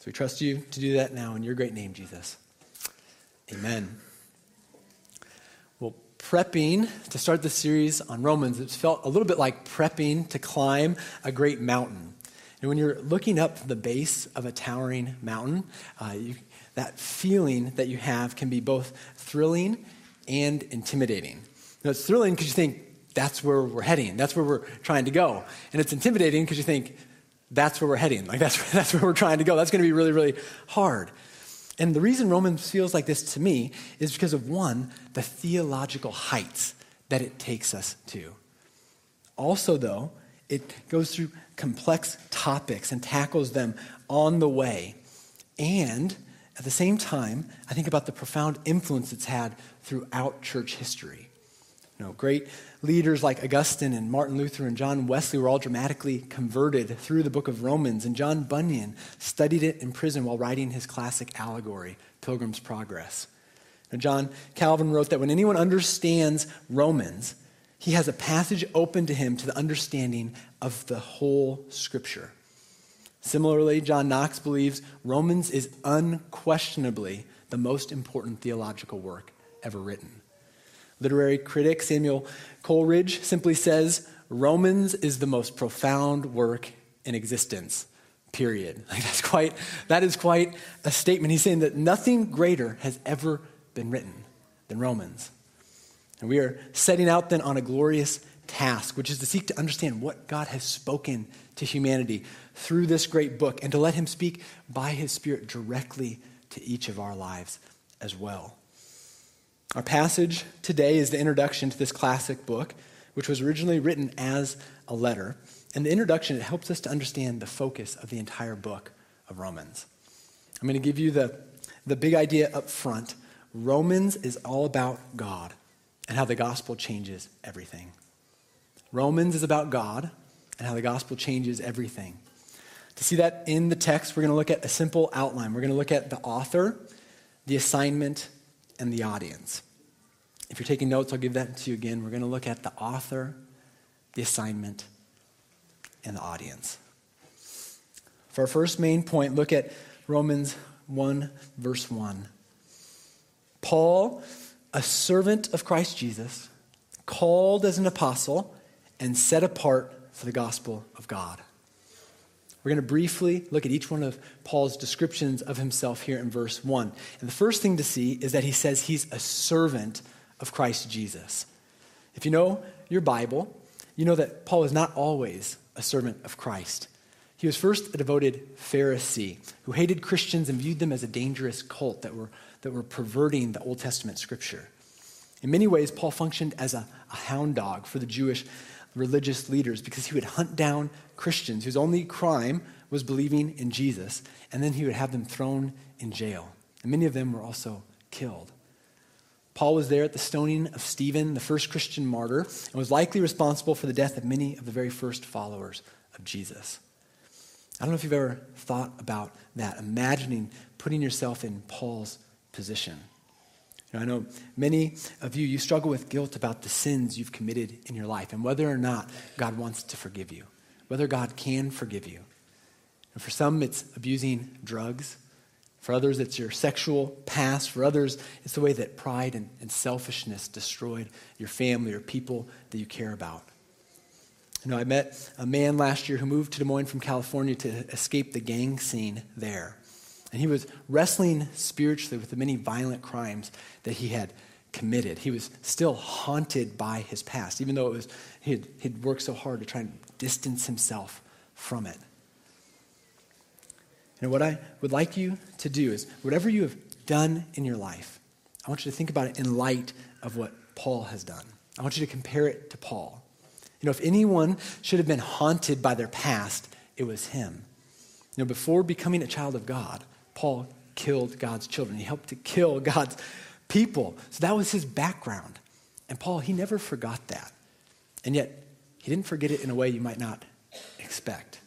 So we trust you to do that now in your great name, Jesus. Amen. Well, prepping to start the series on Romans, it felt a little bit like prepping to climb a great mountain. And when you're looking up the base of a towering mountain, uh, you, that feeling that you have can be both thrilling and intimidating. Now, it's thrilling because you think that's where we're heading, that's where we're trying to go. And it's intimidating because you think that's where we're heading, like that's, that's where we're trying to go. That's going to be really, really hard. And the reason Romans feels like this to me is because of one, the theological heights that it takes us to. Also, though, it goes through complex topics and tackles them on the way. And at the same time, I think about the profound influence it's had throughout church history. You know, great leaders like Augustine and Martin Luther and John Wesley were all dramatically converted through the book of Romans, and John Bunyan studied it in prison while writing his classic allegory, Pilgrim's Progress. Now, John Calvin wrote that when anyone understands Romans, he has a passage open to him to the understanding of the whole scripture. Similarly, John Knox believes Romans is unquestionably the most important theological work ever written. Literary critic Samuel Coleridge simply says Romans is the most profound work in existence. Period. Like that's quite that is quite a statement. He's saying that nothing greater has ever been written than Romans. And we are setting out then on a glorious task, which is to seek to understand what God has spoken to humanity through this great book and to let him speak by his spirit directly to each of our lives as well. Our passage today is the introduction to this classic book, which was originally written as a letter. And the introduction, it helps us to understand the focus of the entire book of Romans. I'm going to give you the, the big idea up front. Romans is all about God and how the gospel changes everything. Romans is about God and how the gospel changes everything. To see that in the text, we're going to look at a simple outline. We're going to look at the author, the assignment, and the audience. If you're taking notes, I'll give that to you again. We're going to look at the author, the assignment, and the audience. For our first main point, look at Romans 1, verse 1. Paul, a servant of Christ Jesus, called as an apostle and set apart for the gospel of God. We're going to briefly look at each one of Paul's descriptions of himself here in verse 1. And the first thing to see is that he says he's a servant of Christ Jesus. If you know your Bible, you know that Paul was not always a servant of Christ. He was first a devoted Pharisee who hated Christians and viewed them as a dangerous cult that were, that were perverting the Old Testament scripture. In many ways, Paul functioned as a, a hound dog for the Jewish religious leaders because he would hunt down Christians whose only crime was believing in Jesus, and then he would have them thrown in jail. And many of them were also killed. Paul was there at the stoning of Stephen, the first Christian martyr, and was likely responsible for the death of many of the very first followers of Jesus. I don't know if you've ever thought about that, imagining putting yourself in Paul's position. I know many of you, you struggle with guilt about the sins you've committed in your life and whether or not God wants to forgive you, whether God can forgive you. And for some, it's abusing drugs. For others, it's your sexual past. For others, it's the way that pride and, and selfishness destroyed your family or people that you care about. You know, I met a man last year who moved to Des Moines from California to escape the gang scene there. And he was wrestling spiritually with the many violent crimes that he had committed. He was still haunted by his past, even though it was, he had, he'd worked so hard to try and distance himself from it. And what I would like you to do is, whatever you have done in your life, I want you to think about it in light of what Paul has done. I want you to compare it to Paul. You know, if anyone should have been haunted by their past, it was him. You know, before becoming a child of God, Paul killed God's children. He helped to kill God's people. So that was his background. And Paul, he never forgot that. And yet, he didn't forget it in a way you might not expect.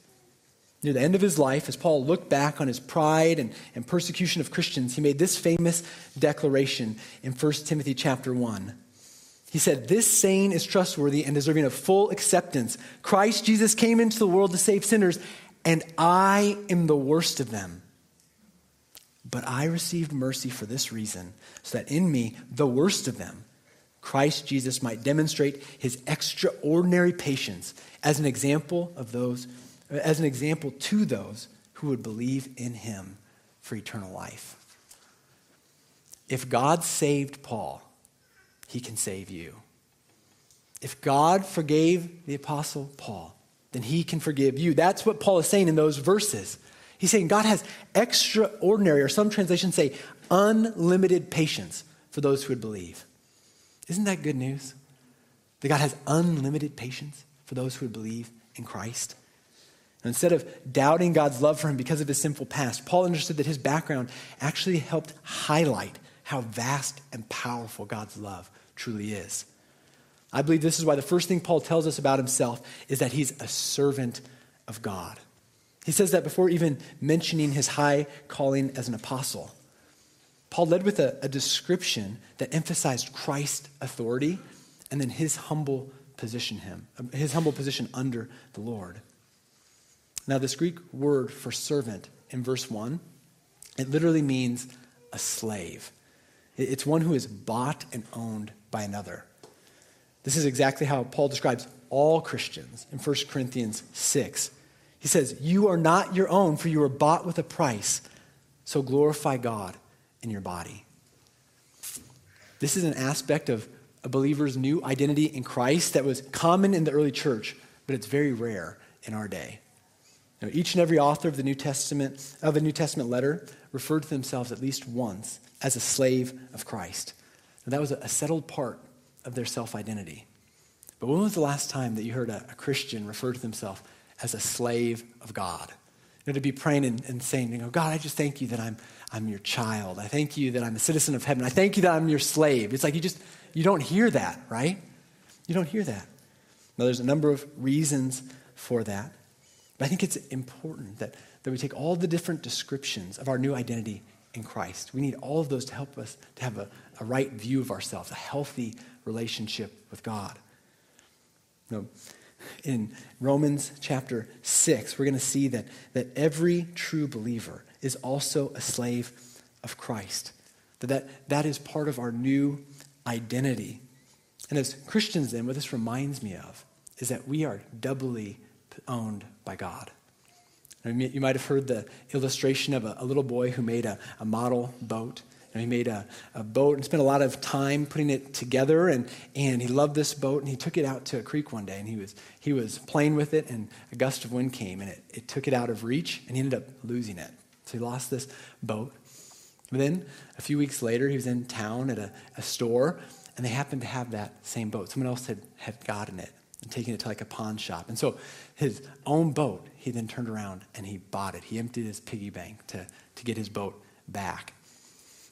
Near the end of his life, as Paul looked back on his pride and, and persecution of Christians, he made this famous declaration in 1 Timothy chapter 1. He said, This saying is trustworthy and deserving of full acceptance. Christ Jesus came into the world to save sinners, and I am the worst of them. But I received mercy for this reason, so that in me, the worst of them, Christ Jesus might demonstrate his extraordinary patience as an example of those as an example to those who would believe in him for eternal life. If God saved Paul, he can save you. If God forgave the apostle Paul, then he can forgive you. That's what Paul is saying in those verses. He's saying God has extraordinary, or some translations say unlimited patience for those who would believe. Isn't that good news? That God has unlimited patience for those who would believe in Christ. And instead of doubting God's love for him because of his sinful past, Paul understood that his background actually helped highlight how vast and powerful God's love truly is. I believe this is why the first thing Paul tells us about himself is that he's a servant of God. He says that before even mentioning his high calling as an apostle. Paul led with a, a description that emphasized Christ's authority and then his humble position him, his humble position under the Lord. Now, this Greek word for servant in verse 1, it literally means a slave. It's one who is bought and owned by another. This is exactly how Paul describes all Christians in 1 Corinthians 6. He says, You are not your own, for you were bought with a price. So glorify God in your body. This is an aspect of a believer's new identity in Christ that was common in the early church, but it's very rare in our day. Now, each and every author of the New Testament of a New Testament letter referred to themselves at least once as a slave of Christ. And that was a settled part of their self identity. But when was the last time that you heard a, a Christian refer to themselves as a slave of God. You know, to be praying and, and saying, you know, God, I just thank you that I'm, I'm your child. I thank you that I'm a citizen of heaven. I thank you that I'm your slave. It's like you just, you don't hear that, right? You don't hear that. Now, there's a number of reasons for that. But I think it's important that, that we take all the different descriptions of our new identity in Christ. We need all of those to help us to have a, a right view of ourselves, a healthy relationship with God. You know, in Romans chapter 6, we're going to see that, that every true believer is also a slave of Christ. That, that that is part of our new identity. And as Christians, then, what this reminds me of is that we are doubly owned by God. You might have heard the illustration of a, a little boy who made a, a model boat know, he made a, a boat and spent a lot of time putting it together, and, and he loved this boat, and he took it out to a creek one day, and he was, he was playing with it, and a gust of wind came, and it, it took it out of reach, and he ended up losing it. So he lost this boat. But then, a few weeks later, he was in town at a, a store, and they happened to have that same boat. Someone else had, had gotten it and taken it to like a pawn shop. And so his own boat, he then turned around and he bought it. He emptied his piggy bank to, to get his boat back.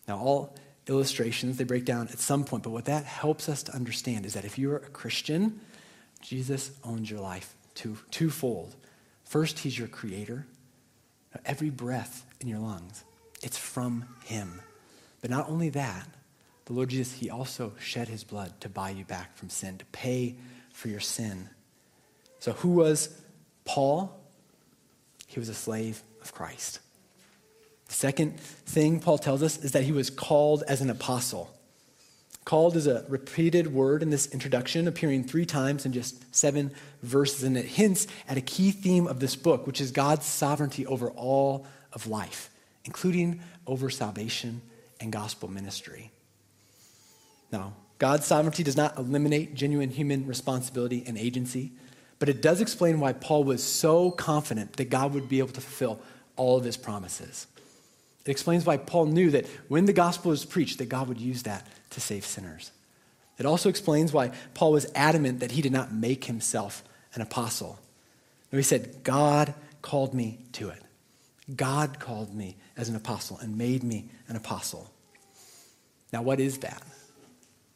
Now, all illustrations, they break down at some point, but what that helps us to understand is that if you're a Christian, Jesus owns your life two, twofold. First, he's your creator. Every breath in your lungs, it's from him. But not only that, the Lord Jesus, he also shed his blood to buy you back from sin, to pay for your sin. So, who was Paul? He was a slave of Christ. The second thing Paul tells us is that he was called as an apostle. Called is a repeated word in this introduction, appearing three times in just seven verses, and it hints at a key theme of this book, which is God's sovereignty over all of life, including over salvation and gospel ministry. Now, God's sovereignty does not eliminate genuine human responsibility and agency, but it does explain why Paul was so confident that God would be able to fulfill all of his promises. It explains why Paul knew that when the gospel was preached, that God would use that to save sinners. It also explains why Paul was adamant that he did not make himself an apostle. He said, God called me to it. God called me as an apostle and made me an apostle. Now, what is that?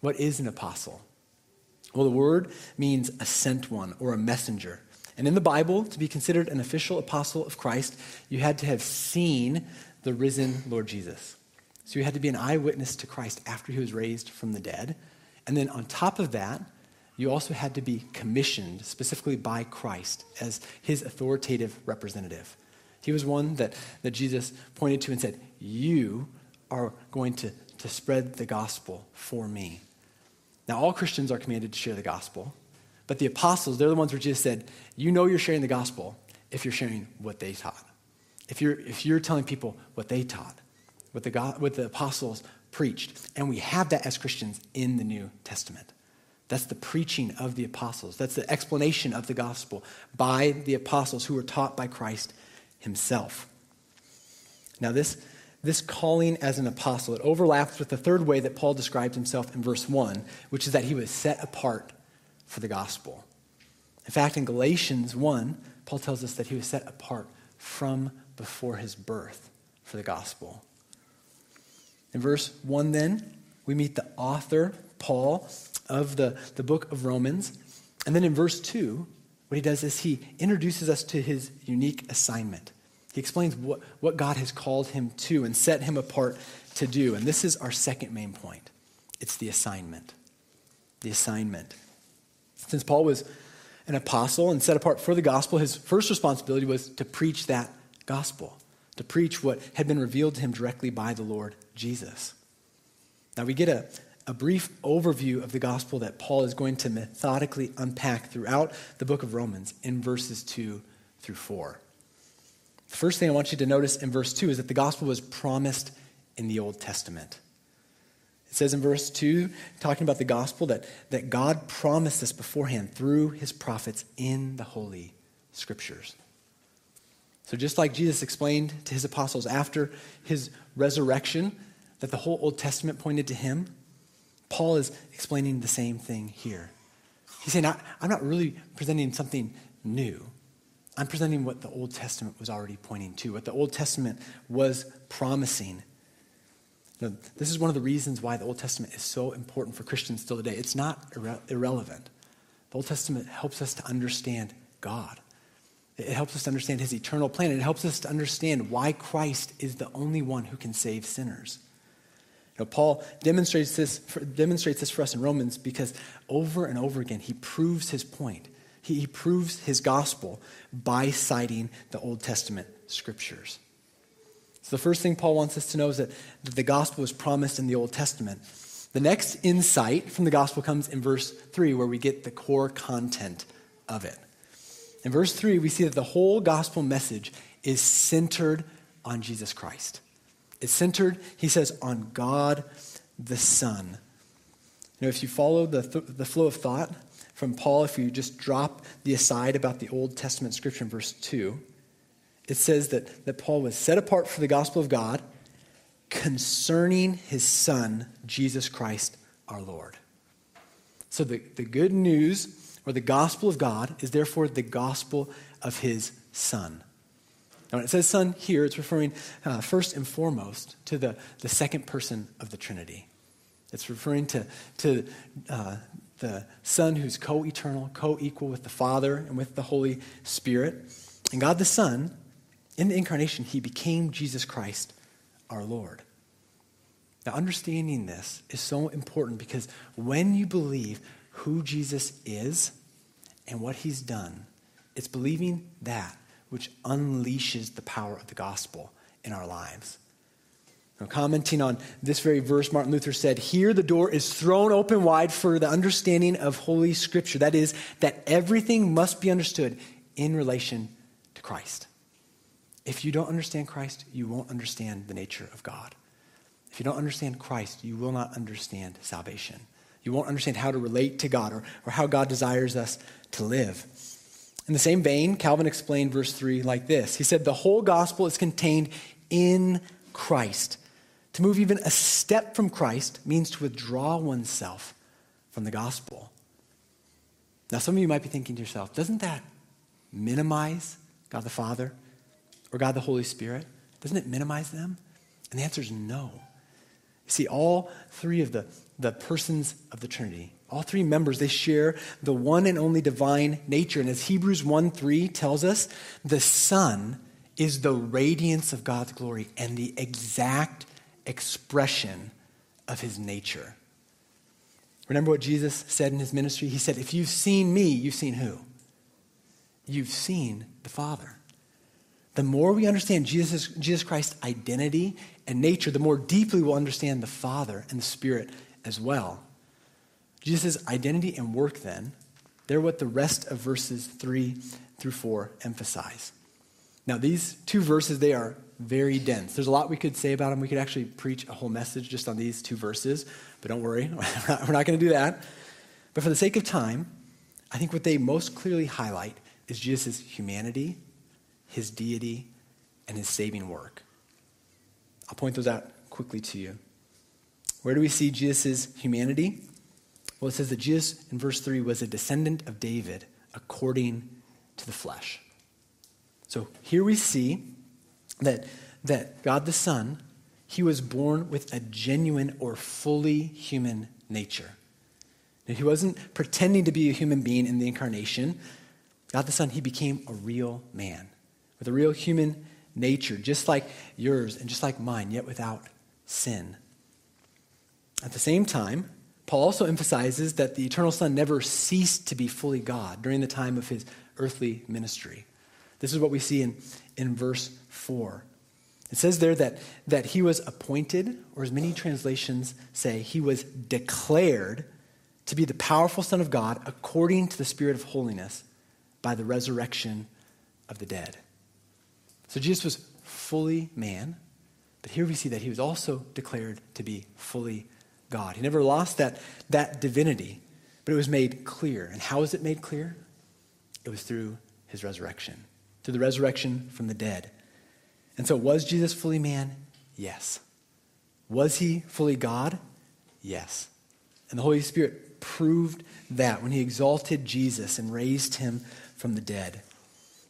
What is an apostle? Well, the word means a sent one or a messenger. And in the Bible, to be considered an official apostle of Christ, you had to have seen the risen Lord Jesus. So you had to be an eyewitness to Christ after he was raised from the dead. And then on top of that, you also had to be commissioned specifically by Christ as his authoritative representative. He was one that, that Jesus pointed to and said, You are going to, to spread the gospel for me. Now, all Christians are commanded to share the gospel, but the apostles, they're the ones where Jesus said, You know you're sharing the gospel if you're sharing what they taught. If you're, if you're telling people what they taught, what the, God, what the apostles preached. And we have that as Christians in the New Testament. That's the preaching of the apostles. That's the explanation of the gospel by the apostles who were taught by Christ himself. Now, this, this calling as an apostle, it overlaps with the third way that Paul describes himself in verse 1, which is that he was set apart for the gospel. In fact, in Galatians 1, Paul tells us that he was set apart from before his birth for the gospel. In verse 1, then, we meet the author, Paul, of the, the book of Romans. And then in verse 2, what he does is he introduces us to his unique assignment. He explains what, what God has called him to and set him apart to do. And this is our second main point it's the assignment. The assignment. Since Paul was an apostle and set apart for the gospel, his first responsibility was to preach that gospel, to preach what had been revealed to him directly by the Lord Jesus. Now we get a, a brief overview of the gospel that Paul is going to methodically unpack throughout the book of Romans in verses 2 through 4. The first thing I want you to notice in verse 2 is that the gospel was promised in the Old Testament. It says in verse 2, talking about the gospel, that, that God promised this beforehand through his prophets in the Holy Scriptures. So, just like Jesus explained to his apostles after his resurrection that the whole Old Testament pointed to him, Paul is explaining the same thing here. He's saying, I'm not really presenting something new. I'm presenting what the Old Testament was already pointing to, what the Old Testament was promising. Now, this is one of the reasons why the Old Testament is so important for Christians still today. It's not irre- irrelevant. The Old Testament helps us to understand God. It helps us to understand his eternal plan. And it helps us to understand why Christ is the only one who can save sinners. Know, Paul demonstrates this, for, demonstrates this for us in Romans because over and over again he proves his point. He, he proves his gospel by citing the Old Testament scriptures. So the first thing Paul wants us to know is that, that the gospel was promised in the Old Testament. The next insight from the gospel comes in verse 3, where we get the core content of it. In verse 3, we see that the whole gospel message is centered on Jesus Christ. It's centered, he says, on God the Son. You know, if you follow the, th- the flow of thought from Paul, if you just drop the aside about the Old Testament scripture in verse 2, it says that, that Paul was set apart for the gospel of God concerning his Son, Jesus Christ our Lord. So the, the good news or the gospel of God is therefore the gospel of his Son. Now, when it says Son here, it's referring uh, first and foremost to the, the second person of the Trinity. It's referring to, to uh, the Son who's co eternal, co equal with the Father and with the Holy Spirit. And God the Son, in the incarnation, he became Jesus Christ, our Lord. Now, understanding this is so important because when you believe who Jesus is and what he's done, it's believing that which unleashes the power of the gospel in our lives. Now, commenting on this very verse, Martin Luther said, Here the door is thrown open wide for the understanding of Holy Scripture. That is, that everything must be understood in relation to Christ. If you don't understand Christ, you won't understand the nature of God. If you don't understand Christ, you will not understand salvation. You won't understand how to relate to God or, or how God desires us to live. In the same vein, Calvin explained verse 3 like this He said, The whole gospel is contained in Christ. To move even a step from Christ means to withdraw oneself from the gospel. Now, some of you might be thinking to yourself, doesn't that minimize God the Father or God the Holy Spirit? Doesn't it minimize them? And the answer is no. You see, all three of the, the persons of the Trinity, all three members, they share the one and only divine nature. And as Hebrews 1 3 tells us, the Son is the radiance of God's glory and the exact expression of his nature. Remember what Jesus said in his ministry? He said, If you've seen me, you've seen who? You've seen the Father. the more we understand Jesus, Jesus Christ's identity and nature, the more deeply we'll understand the Father and the Spirit as well. Jesus' identity and work, then, they're what the rest of verses 3 through 4 emphasize. Now, these two verses, they are very dense. There's a lot we could say about them. We could actually preach a whole message just on these two verses, but don't worry, we're not going to do that. But for the sake of time, I think what they most clearly highlight is Jesus' humanity, his deity, and his saving work. I'll point those out quickly to you. Where do we see Jesus' humanity? Well, it says that Jesus, in verse 3, was a descendant of David according to the flesh. So here we see that, that God the Son, he was born with a genuine or fully human nature. Now, he wasn't pretending to be a human being in the incarnation. God the Son, he became a real man with a real human nature, just like yours and just like mine, yet without sin. At the same time, Paul also emphasizes that the eternal Son never ceased to be fully God during the time of his earthly ministry. This is what we see in, in verse 4. It says there that, that he was appointed, or as many translations say, he was declared to be the powerful Son of God according to the Spirit of holiness by the resurrection of the dead. So Jesus was fully man, but here we see that he was also declared to be fully God. He never lost that, that divinity, but it was made clear. And how was it made clear? It was through his resurrection, through the resurrection from the dead. And so, was Jesus fully man? Yes. Was he fully God? Yes. And the Holy Spirit proved that when he exalted Jesus and raised him from the dead.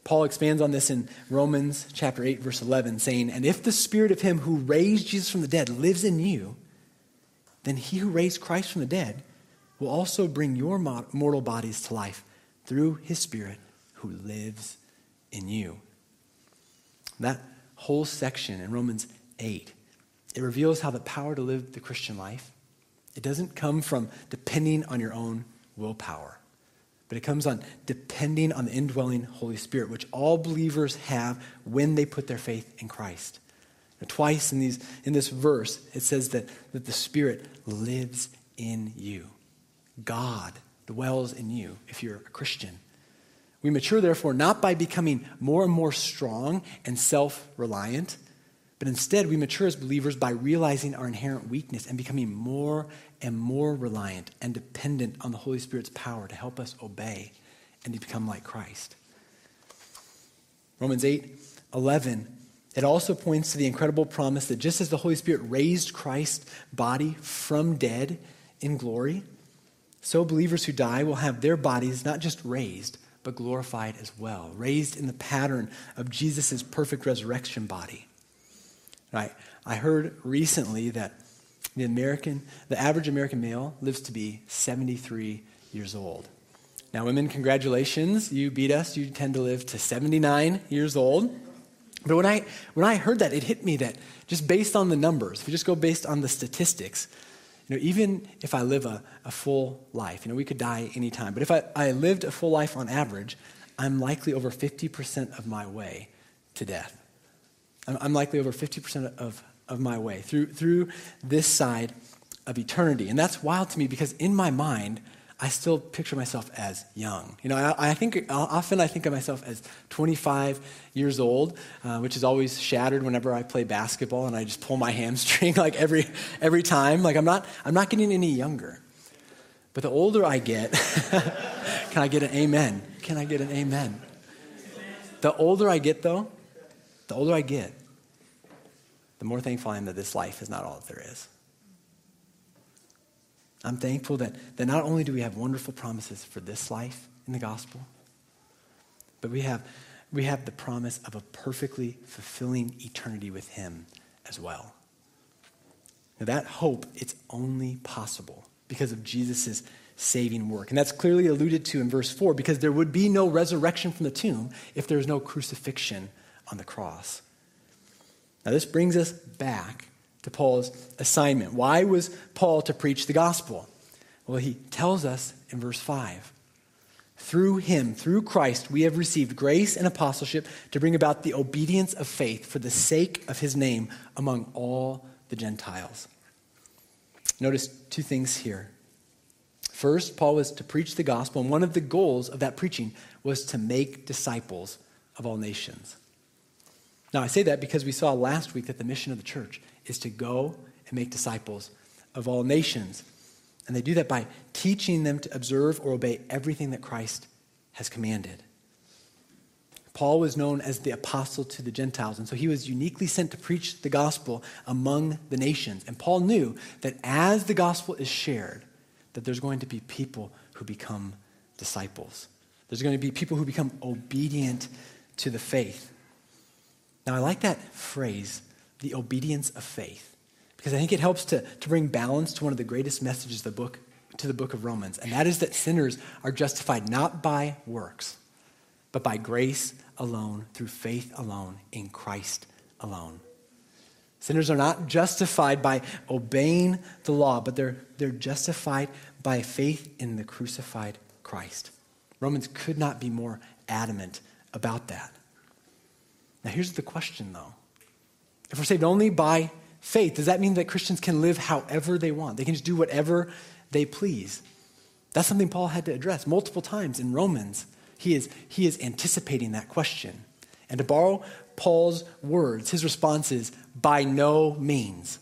Paul expands on this in Romans chapter 8 verse 11 saying, "And if the spirit of him who raised Jesus from the dead lives in you, then he who raised Christ from the dead will also bring your mortal bodies to life through his spirit who lives in you." That whole section in Romans 8, it reveals how the power to live the Christian life, it doesn't come from depending on your own willpower but it comes on depending on the indwelling Holy Spirit, which all believers have when they put their faith in Christ. Twice in, these, in this verse, it says that, that the Spirit lives in you. God dwells in you if you're a Christian. We mature, therefore, not by becoming more and more strong and self reliant, but instead we mature as believers by realizing our inherent weakness and becoming more and more reliant and dependent on the Holy Spirit's power to help us obey and to become like Christ. Romans 8 11, it also points to the incredible promise that just as the Holy Spirit raised Christ's body from dead in glory, so believers who die will have their bodies not just raised, but glorified as well, raised in the pattern of Jesus' perfect resurrection body. Right? I heard recently that the American, the average American male lives to be 73 years old. Now, women, congratulations. You beat us. You tend to live to 79 years old. But when I, when I heard that, it hit me that just based on the numbers, if we just go based on the statistics, you know, even if I live a, a full life, you know, we could die anytime, but if I, I lived a full life on average, I'm likely over 50% of my way to death. I'm, I'm likely over 50% of of my way, through, through this side of eternity. And that's wild to me because in my mind, I still picture myself as young. You know, I, I think often I think of myself as 25 years old, uh, which is always shattered whenever I play basketball and I just pull my hamstring like every every time. Like I'm not I'm not getting any younger. But the older I get, can I get an amen? Can I get an amen? The older I get, though, the older I get, the more thankful I am that this life is not all that there is. I'm thankful that, that not only do we have wonderful promises for this life in the gospel, but we have, we have the promise of a perfectly fulfilling eternity with Him as well. Now, that hope, it's only possible because of Jesus' saving work. And that's clearly alluded to in verse 4 because there would be no resurrection from the tomb if there was no crucifixion on the cross. Now, this brings us back to Paul's assignment. Why was Paul to preach the gospel? Well, he tells us in verse 5 Through him, through Christ, we have received grace and apostleship to bring about the obedience of faith for the sake of his name among all the Gentiles. Notice two things here. First, Paul was to preach the gospel, and one of the goals of that preaching was to make disciples of all nations. Now, I say that because we saw last week that the mission of the church is to go and make disciples of all nations. And they do that by teaching them to observe or obey everything that Christ has commanded. Paul was known as the apostle to the Gentiles, and so he was uniquely sent to preach the gospel among the nations. And Paul knew that as the gospel is shared, that there's going to be people who become disciples. There's going to be people who become obedient to the faith. Now, I like that phrase, the obedience of faith, because I think it helps to, to bring balance to one of the greatest messages the book, to the book of Romans, and that is that sinners are justified not by works, but by grace alone, through faith alone, in Christ alone. Sinners are not justified by obeying the law, but they're, they're justified by faith in the crucified Christ. Romans could not be more adamant about that. Now, here's the question, though. If we're saved only by faith, does that mean that Christians can live however they want? They can just do whatever they please? That's something Paul had to address multiple times in Romans. He is, he is anticipating that question. And to borrow Paul's words, his response is by no means.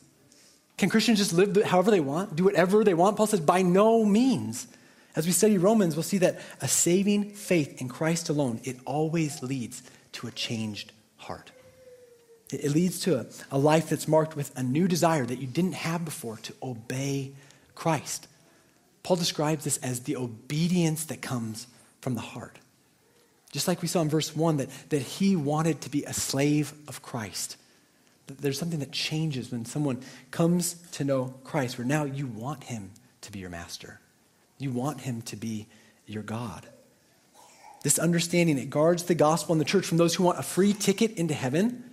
Can Christians just live however they want, do whatever they want? Paul says, by no means. As we study Romans, we'll see that a saving faith in Christ alone, it always leads to a changed heart. It leads to a, a life that's marked with a new desire that you didn't have before to obey Christ. Paul describes this as the obedience that comes from the heart. Just like we saw in verse 1 that, that he wanted to be a slave of Christ. There's something that changes when someone comes to know Christ, where now you want him to be your master. You want him to be your God. This understanding, it guards the gospel and the church from those who want a free ticket into heaven,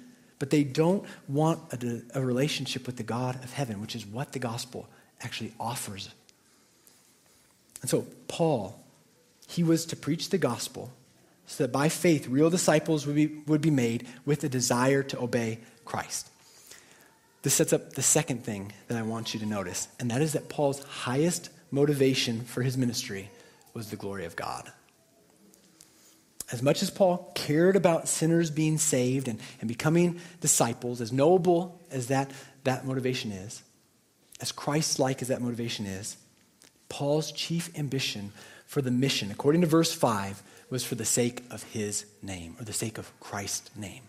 but they don't want a, a relationship with the God of heaven, which is what the gospel actually offers. And so, Paul, he was to preach the gospel so that by faith, real disciples would be, would be made with a desire to obey Christ. This sets up the second thing that I want you to notice, and that is that Paul's highest motivation for his ministry was the glory of God. As much as Paul cared about sinners being saved and, and becoming disciples, as noble as that, that motivation is, as Christ like as that motivation is, Paul's chief ambition for the mission, according to verse 5, was for the sake of his name, or the sake of Christ's name.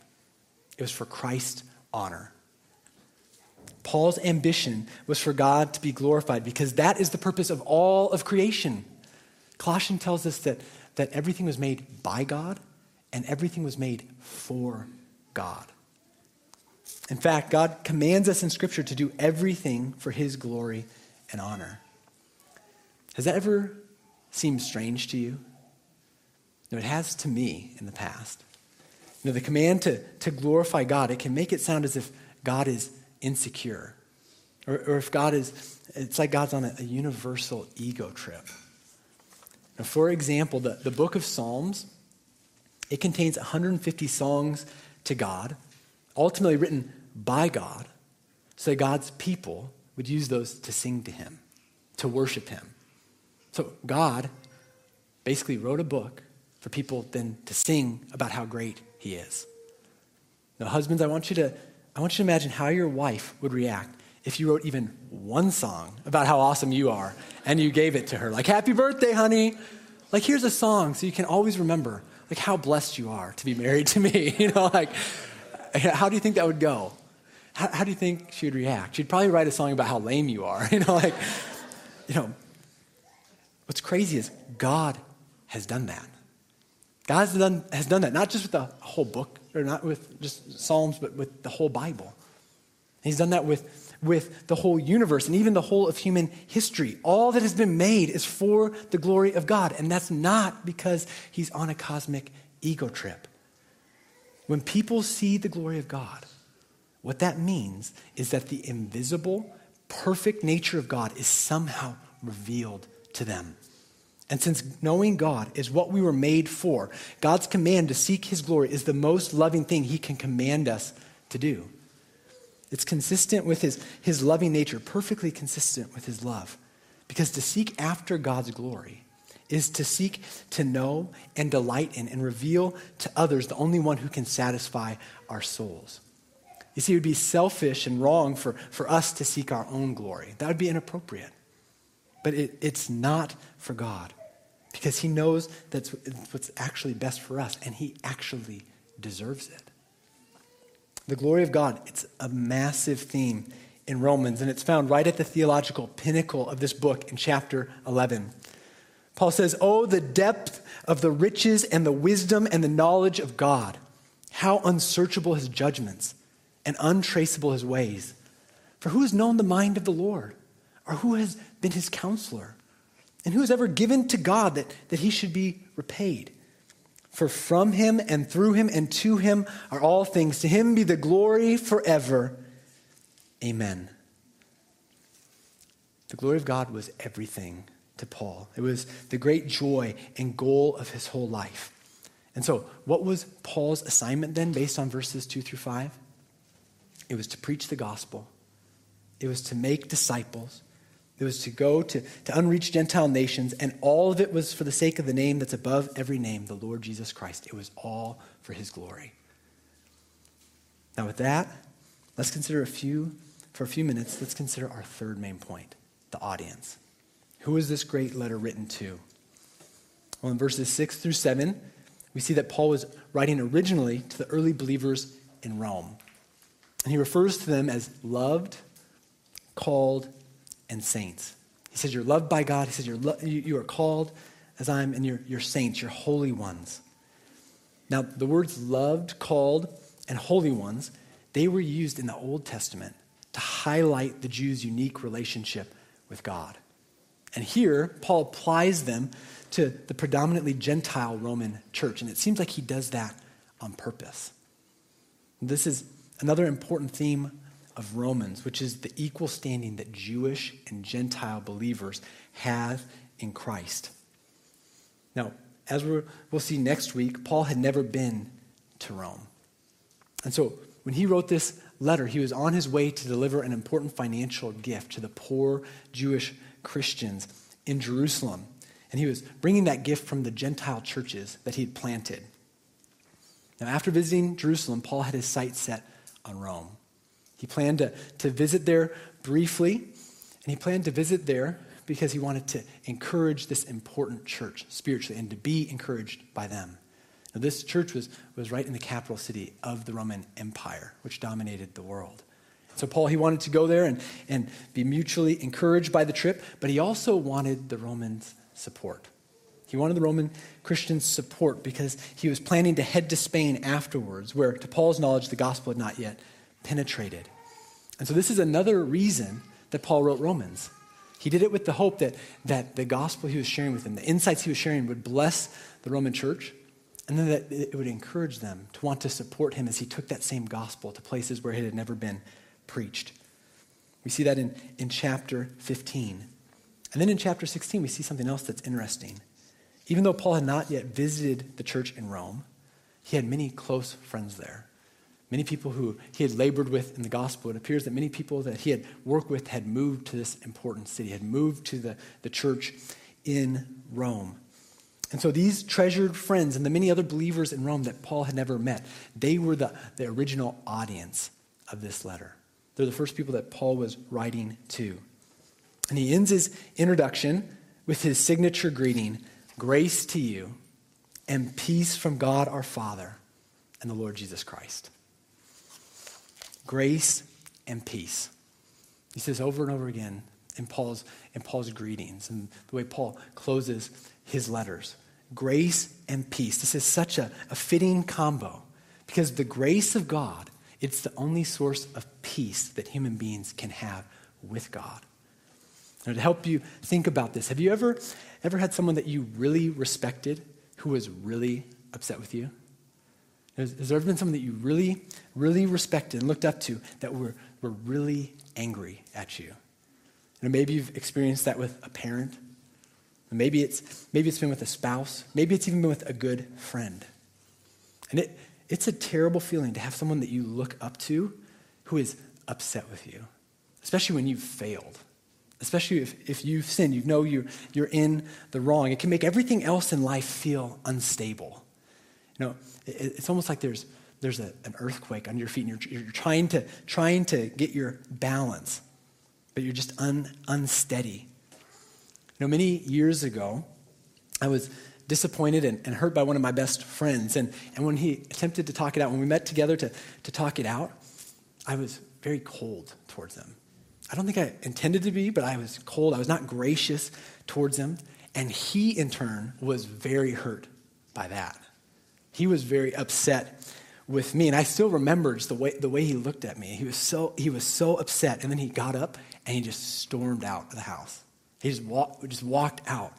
It was for Christ's honor. Paul's ambition was for God to be glorified because that is the purpose of all of creation. Colossians tells us that, that everything was made by God and everything was made for God. In fact, God commands us in Scripture to do everything for His glory and honor. Has that ever seemed strange to you? No, it has to me in the past. You know, the command to, to glorify God, it can make it sound as if God is insecure. Or, or if God is, it's like God's on a, a universal ego trip. Now, for example, the, the book of Psalms, it contains 150 songs to God, ultimately written by God, so God's people would use those to sing to Him, to worship Him. So God basically wrote a book for people then to sing about how great He is. Now, husbands, I want you to I want you to imagine how your wife would react if you wrote even one song about how awesome you are and you gave it to her. Like, happy birthday, honey. Like, here's a song so you can always remember, like, how blessed you are to be married to me. You know, like, how do you think that would go? How, how do you think she would react? She'd probably write a song about how lame you are. You know, like, you know, what's crazy is God has done that. God has done, has done that, not just with the whole book, or not with just Psalms, but with the whole Bible. He's done that with, with the whole universe and even the whole of human history. All that has been made is for the glory of God, and that's not because he's on a cosmic ego trip. When people see the glory of God, what that means is that the invisible, perfect nature of God is somehow revealed to them. And since knowing God is what we were made for, God's command to seek his glory is the most loving thing he can command us to do. It's consistent with his, his loving nature, perfectly consistent with his love. Because to seek after God's glory is to seek to know and delight in and reveal to others the only one who can satisfy our souls. You see, it would be selfish and wrong for, for us to seek our own glory. That would be inappropriate. But it, it's not for God because He knows that's what's actually best for us, and He actually deserves it. The glory of God, it's a massive theme in Romans, and it's found right at the theological pinnacle of this book in chapter 11. Paul says, Oh, the depth of the riches and the wisdom and the knowledge of God. How unsearchable his judgments and untraceable his ways. For who has known the mind of the Lord? Or who has been his counselor? And who has ever given to God that, that he should be repaid? For from him and through him and to him are all things. To him be the glory forever. Amen. The glory of God was everything to Paul. It was the great joy and goal of his whole life. And so, what was Paul's assignment then, based on verses 2 through 5? It was to preach the gospel, it was to make disciples, it was to go to, to unreached Gentile nations, and all of it was for the sake of the name that's above every name, the Lord Jesus Christ. It was all for his glory. Now, with that, let's consider a few, for a few minutes, let's consider our third main point the audience. Who is this great letter written to? Well, in verses 6 through 7, we see that Paul was writing originally to the early believers in Rome. And he refers to them as loved, called, and saints. He says, You're loved by God. He says, You're lo- You are called as I am, and you're, you're saints, you're holy ones. Now, the words loved, called, and holy ones, they were used in the Old Testament to highlight the Jews' unique relationship with God. And here, Paul applies them to the predominantly Gentile Roman church. And it seems like he does that on purpose. This is another important theme of Romans, which is the equal standing that Jewish and Gentile believers have in Christ. Now, as we will see next week, Paul had never been to Rome. And so when he wrote this letter, he was on his way to deliver an important financial gift to the poor Jewish Christians in Jerusalem. And he was bringing that gift from the Gentile churches that he'd planted. Now, after visiting Jerusalem, Paul had his sights set on Rome. He planned to, to visit there briefly, and he planned to visit there because he wanted to encourage this important church spiritually and to be encouraged by them. Now, this church was, was right in the capital city of the Roman Empire, which dominated the world. So, Paul, he wanted to go there and, and be mutually encouraged by the trip, but he also wanted the Romans' support. He wanted the Roman Christians' support because he was planning to head to Spain afterwards, where, to Paul's knowledge, the gospel had not yet penetrated. And so, this is another reason that Paul wrote Romans. He did it with the hope that, that the gospel he was sharing with them, the insights he was sharing, would bless the Roman church, and then that it would encourage them to want to support him as he took that same gospel to places where it had never been preached. We see that in, in chapter 15. And then in chapter 16, we see something else that's interesting. Even though Paul had not yet visited the church in Rome, he had many close friends there. Many people who he had labored with in the gospel. It appears that many people that he had worked with had moved to this important city, had moved to the, the church in Rome. And so these treasured friends and the many other believers in Rome that Paul had never met, they were the, the original audience of this letter. They're the first people that Paul was writing to. And he ends his introduction with his signature greeting Grace to you and peace from God our Father and the Lord Jesus Christ. Grace and peace. He says over and over again in Paul's, in Paul's greetings and the way Paul closes his letters. Grace and peace. This is such a, a fitting combo because the grace of God it's the only source of peace that human beings can have with God. Now, to help you think about this, have you ever, ever had someone that you really respected who was really upset with you? Has, has there ever been someone that you really, really respected and looked up to that were, were really angry at you? And maybe you've experienced that with a parent, Maybe it's, maybe it's been with a spouse. Maybe it's even been with a good friend. And it, it's a terrible feeling to have someone that you look up to who is upset with you, especially when you've failed, especially if, if you've sinned. You know you're, you're in the wrong. It can make everything else in life feel unstable. You know, it's almost like there's, there's a, an earthquake under your feet and you're, you're trying, to, trying to get your balance, but you're just un, unsteady. You know, many years ago, I was disappointed and, and, hurt by one of my best friends. And, and when he attempted to talk it out, when we met together to, to talk it out, I was very cold towards him. I don't think I intended to be, but I was cold. I was not gracious towards him. And he, in turn, was very hurt by that. He was very upset with me. And I still remember just the way, the way he looked at me. He was, so, he was so upset. And then he got up and he just stormed out of the house. He just, walk, just walked out.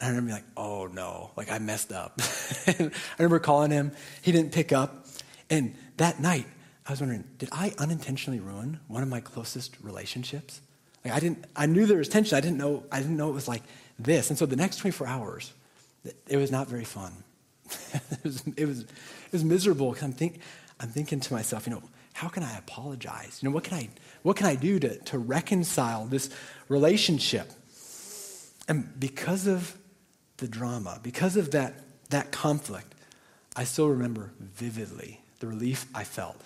And I remember being like, oh no, like I messed up. I remember calling him. He didn't pick up. And that night, I was wondering, did I unintentionally ruin one of my closest relationships? Like I didn't, I knew there was tension. I didn't know, I didn't know it was like this. And so the next 24 hours, it was not very fun. it, was, it, was, it was miserable because I'm, think, I'm thinking to myself, you know, how can I apologize? You know, what can I, what can I do to, to reconcile this relationship? And because of the drama, because of that, that conflict, I still remember vividly the relief I felt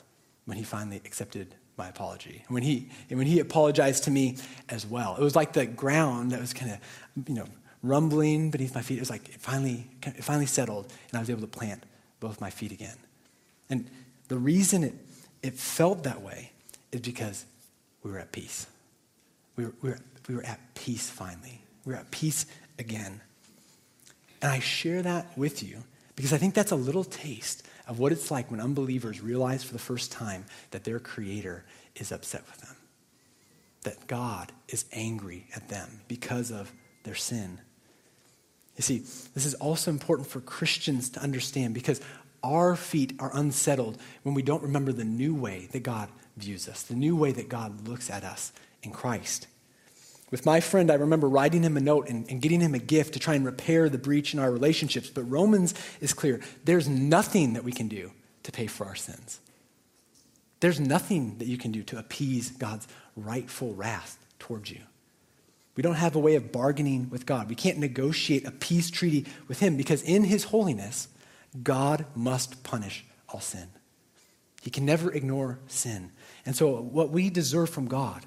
when he finally accepted my apology. And when he, and when he apologized to me as well. It was like the ground that was kind of, you know, rumbling beneath my feet. It was like it finally, it finally settled, and I was able to plant both my feet again. And the reason it, it felt that way is because we were at peace. We were, we were, we were at peace finally. We were at peace again. And I share that with you because I think that's a little taste of what it's like when unbelievers realize for the first time that their Creator is upset with them, that God is angry at them because of their sin. You see, this is also important for Christians to understand because our feet are unsettled when we don't remember the new way that God views us, the new way that God looks at us in Christ. With my friend, I remember writing him a note and, and, getting him a gift to try and repair the breach in our relationships. But Romans is clear there's nothing that we can do to pay for our sins. There's nothing that you can do to appease God's rightful wrath towards you. We don't have a way of bargaining with God. We can't negotiate a peace treaty with Him because in His holiness, God must punish all sin. He can never ignore sin. And so, what we deserve from God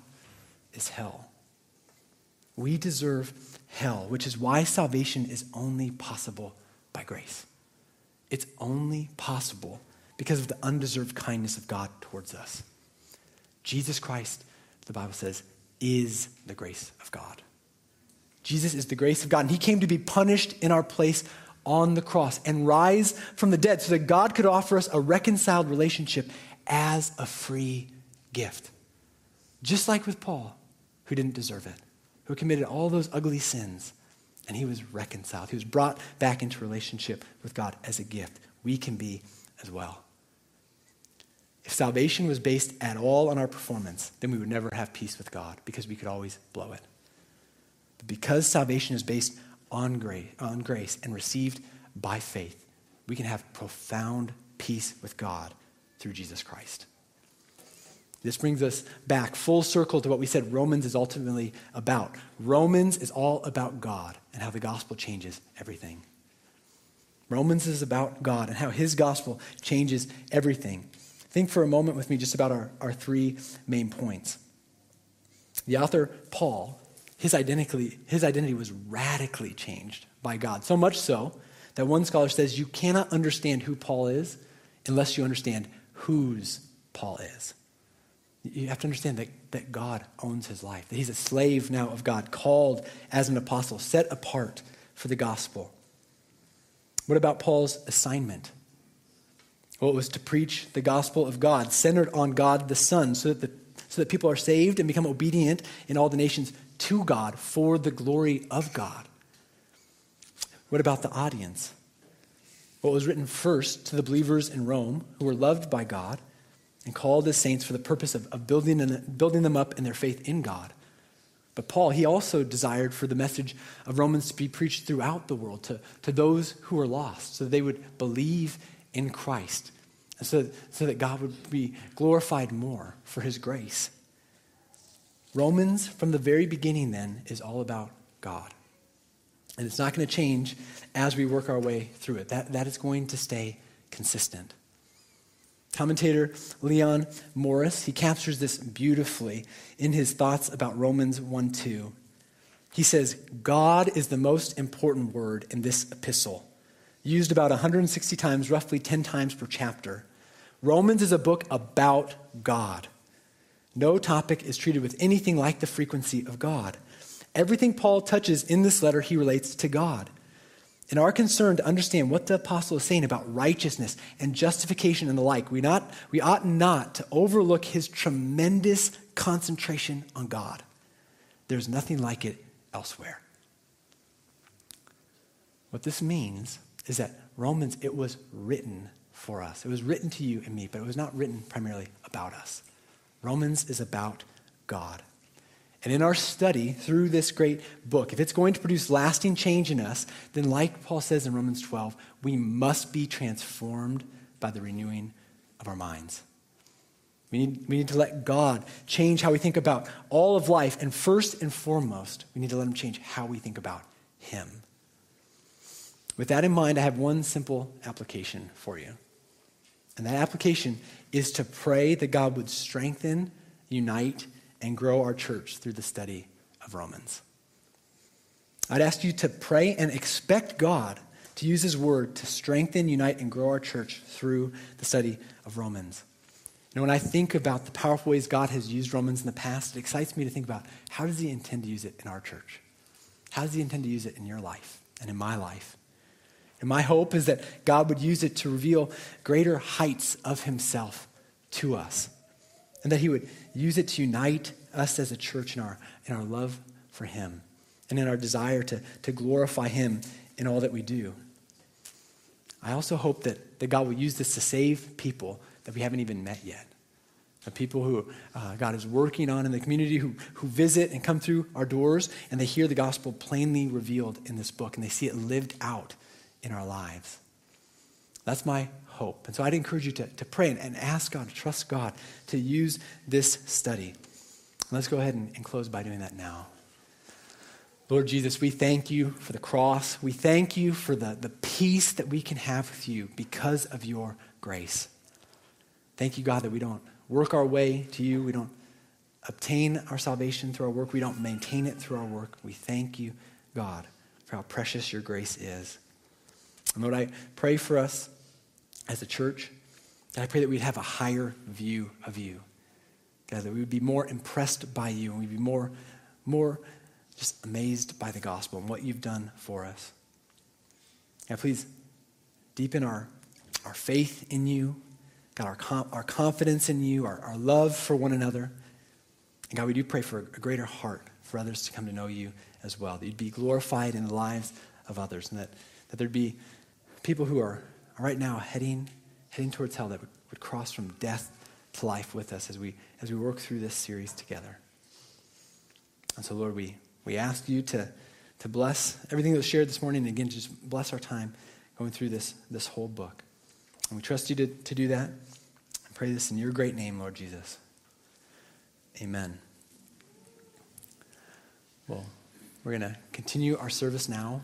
is hell. We deserve hell, which is why salvation is only possible by grace. It's only possible because of the undeserved kindness of God towards us. Jesus Christ, the Bible says, is the grace of God. Jesus is the grace of God, and He came to be punished in our place on the cross and rise from the dead so that God could offer us a reconciled relationship as a free gift. Just like with Paul, who didn't deserve it who committed all those ugly sins, and he was reconciled. He was brought back into relationship with God as a gift. We can be as well. If salvation was based at all on our performance, then we would never have peace with God because we could always blow it. But because salvation is based on grace, on grace and received by faith, we can have profound peace with God through Jesus Christ. This brings us back full circle to what we said Romans is ultimately about. Romans is all about God and how the gospel changes everything. Romans is about God and how his gospel changes everything. Think for a moment with me just about our, our three main points. The author, Paul, his identity, his identity was radically changed by God. So much so that one scholar says you cannot understand who Paul is unless you understand whose Paul is. You have to understand that, that God owns his life, that he's a slave now of God, called as an apostle, set apart for the gospel. What about Paul's assignment? Well, it was to preach the gospel of God, centered on God the Son, so that, the, so that people are saved and become obedient in all the nations to God for the glory of God. What about the audience? What was written first to the believers in Rome who were loved by God and called as saints for the purpose of, of building, and, building them up in their faith in God. But Paul, he also desired for the message of Romans to be preached throughout the world to, to those who are lost, so they would believe in Christ, so, so that God would be glorified more for his grace. Romans, from the very beginning, then, is all about God. And it's not going to change as we work our way through it. That, that is going to stay consistent. Commentator Leon Morris, he captures this beautifully in his thoughts about Romans 1 2. He says, God is the most important word in this epistle, used about 160 times, roughly 10 times per chapter. Romans is a book about God. No topic is treated with anything like the frequency of God. Everything Paul touches in this letter, he relates to God. In our concern to understand what the apostle is saying about righteousness and justification and the like, we, not, we ought not to overlook his tremendous concentration on God. There's nothing like it elsewhere. What this means is that Romans, it was written for us. It was written to you and me, but it was not written primarily about us. Romans is about God. And in our study through this great book, if it's going to produce lasting change in us, then, like Paul says in Romans 12, we must be transformed by the renewing of our minds. We need, we need to let God change how we think about all of life. And first and foremost, we need to let Him change how we think about Him. With that in mind, I have one simple application for you. And that application is to pray that God would strengthen, unite, and grow our church through the study of Romans. I'd ask you to pray and expect God to use His word to strengthen, unite, and grow our church through the study of Romans. You know, when I think about the powerful ways God has used Romans in the past, it excites me to think about how does He intend to use it in our church? How does He intend to use it in your life and in my life? And my hope is that God would use it to reveal greater heights of Himself to us and that He would use it to unite us as a church in our, in our love for Him and in our desire to, to glorify Him in all that we do. I also hope that, that God will use this to save people that we haven't even met yet. The people who uh, God is working on in the community who, who visit and come through our doors and they hear the gospel plainly revealed in this book and they see it lived out in our lives. That's my hope. And so I'd encourage you to, to pray and, and ask God, trust God to use this study. Let's go ahead and, and close by doing that now. Lord Jesus, we thank you for the cross. We thank you for the, the peace that we can have with you because of your grace. Thank you, God, that we don't work our way to you. We don't obtain our salvation through our work. We don't maintain it through our work. We thank you, God, for how precious your grace is. And Lord, I pray for us as a church. God, I pray that we'd have a higher view of you. God, that we would be more impressed by you and we'd be more, more just amazed by the gospel and what you've done for us. God, please deepen our, our faith in you, God, our, com- our confidence in you, our, our love for one another. And God, we do pray for a greater heart for others to come to know you as well, that you'd be glorified in the lives of others, and that, that there'd be people who are right now heading, heading towards hell that would, would cross from death to life with us as we, as we work through this series together. And so, Lord, we, we ask you to, to bless everything that was shared this morning, and again, just bless our time going through this, this whole book. And we trust you to, to do that. I pray this in your great name, Lord Jesus. Amen. Well, we're going to continue our service now.